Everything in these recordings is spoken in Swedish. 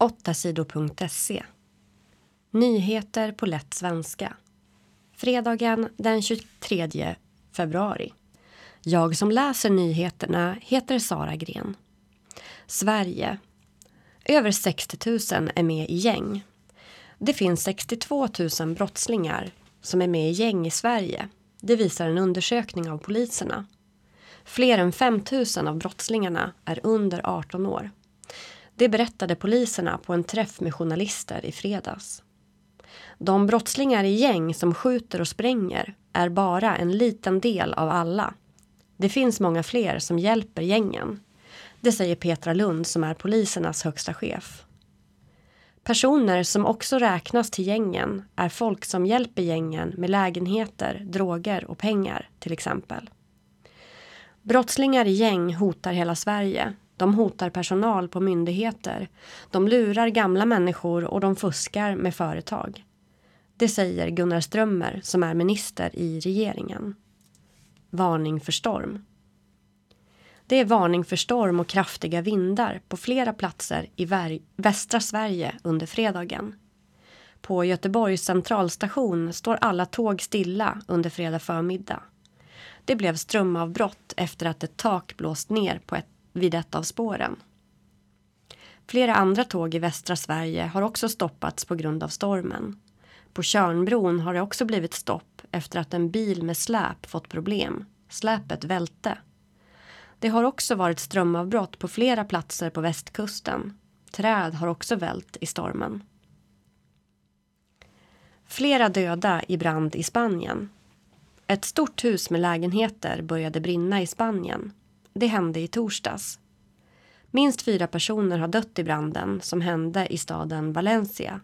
8sidor.se Nyheter på lätt svenska. Fredagen den 23 februari. Jag som läser nyheterna heter Sara Gren. Sverige. Över 60 000 är med i gäng. Det finns 62 000 brottslingar som är med i gäng i Sverige. Det visar en undersökning av poliserna. Fler än 5 000 av brottslingarna är under 18 år. Det berättade poliserna på en träff med journalister i fredags. De brottslingar i gäng som skjuter och spränger är bara en liten del av alla. Det finns många fler som hjälper gängen. Det säger Petra Lund som är polisernas högsta chef. Personer som också räknas till gängen är folk som hjälper gängen med lägenheter, droger och pengar till exempel. Brottslingar i gäng hotar hela Sverige. De hotar personal på myndigheter. De lurar gamla människor och de fuskar med företag. Det säger Gunnar Strömmer som är minister i regeringen. Varning för storm. Det är varning för storm och kraftiga vindar på flera platser i västra Sverige under fredagen. På Göteborgs centralstation står alla tåg stilla under fredag förmiddag. Det blev strömavbrott efter att ett tak blåst ner på ett, vid ett av spåren. Flera andra tåg i västra Sverige har också stoppats på grund av stormen. På Körnbron har det också blivit stopp efter att en bil med släp fått problem. Släpet välte. Det har också varit strömavbrott på flera platser på västkusten. Träd har också vält i stormen. Flera döda i brand i Spanien. Ett stort hus med lägenheter började brinna i Spanien. Det hände i torsdags. Minst fyra personer har dött i branden som hände i staden Valencia.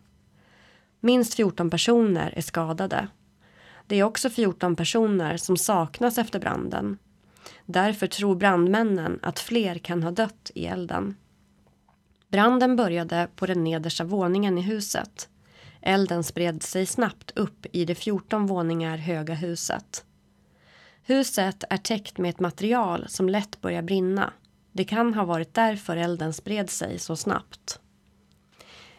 Minst 14 personer är skadade. Det är också 14 personer som saknas efter branden. Därför tror brandmännen att fler kan ha dött i elden. Branden började på den nedersta våningen i huset. Elden spred sig snabbt upp i det 14 våningar höga huset. Huset är täckt med ett material som lätt börjar brinna. Det kan ha varit därför elden spred sig så snabbt.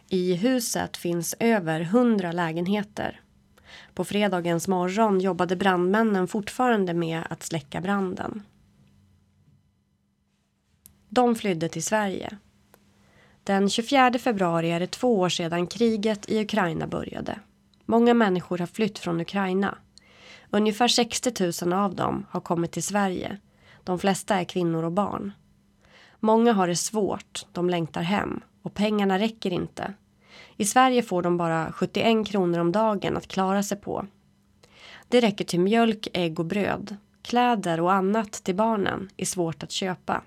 I huset finns över 100 lägenheter. På fredagens morgon jobbade brandmännen fortfarande med att släcka branden. De flydde till Sverige. Den 24 februari är det två år sedan kriget i Ukraina började. Många människor har flytt från Ukraina. Ungefär 60 000 av dem har kommit till Sverige. De flesta är kvinnor och barn. Många har det svårt, de längtar hem och pengarna räcker inte. I Sverige får de bara 71 kronor om dagen att klara sig på. Det räcker till mjölk, ägg och bröd. Kläder och annat till barnen är svårt att köpa.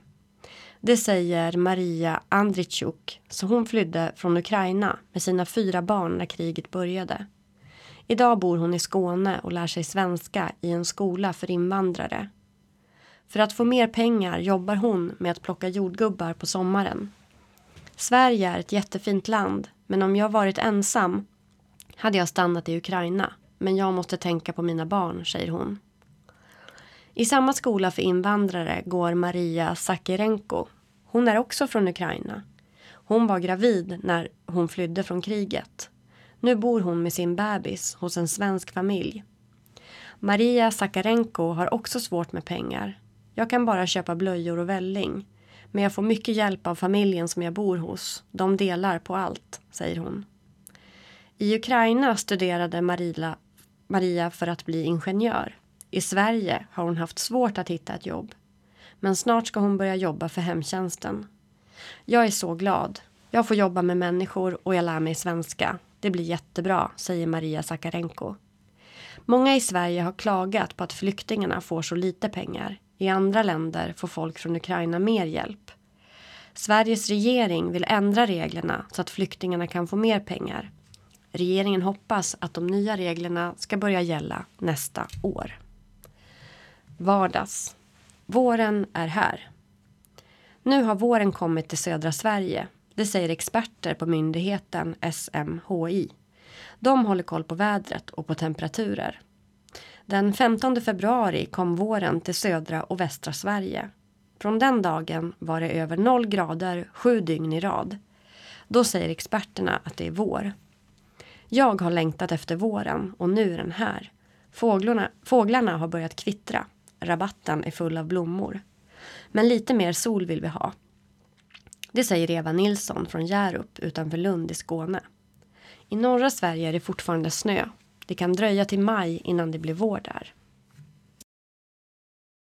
Det säger Maria Andrichuk, så hon flydde från Ukraina med sina fyra barn när kriget började. Idag bor hon i Skåne och lär sig svenska i en skola för invandrare. För att få mer pengar jobbar hon med att plocka jordgubbar på sommaren. Sverige är ett jättefint land, men om jag varit ensam hade jag stannat i Ukraina. Men jag måste tänka på mina barn, säger hon. I samma skola för invandrare går Maria Sakirenko. Hon är också från Ukraina. Hon var gravid när hon flydde från kriget. Nu bor hon med sin bebis hos en svensk familj. Maria Sakarenko har också svårt med pengar. Jag kan bara köpa blöjor och välling. Men jag får mycket hjälp av familjen som jag bor hos. De delar på allt, säger hon. I Ukraina studerade Marila, Maria för att bli ingenjör. I Sverige har hon haft svårt att hitta ett jobb. Men snart ska hon börja jobba för hemtjänsten. Jag är så glad. Jag får jobba med människor och jag lär mig svenska. Det blir jättebra, säger Maria Sakarenko. Många i Sverige har klagat på att flyktingarna får så lite pengar. I andra länder får folk från Ukraina mer hjälp. Sveriges regering vill ändra reglerna så att flyktingarna kan få mer pengar. Regeringen hoppas att de nya reglerna ska börja gälla nästa år. Vardags. Våren är här. Nu har våren kommit till södra Sverige. Det säger experter på myndigheten SMHI. De håller koll på vädret och på temperaturer. Den 15 februari kom våren till södra och västra Sverige. Från den dagen var det över noll grader sju dygn i rad. Då säger experterna att det är vår. Jag har längtat efter våren och nu är den här. Fåglarna, fåglarna har börjat kvittra. Rabatten är full av blommor. Men lite mer sol vill vi ha. Det säger Eva Nilsson från Hjärup utanför Lund i Skåne. I norra Sverige är det fortfarande snö. Det kan dröja till maj innan det blir vår där.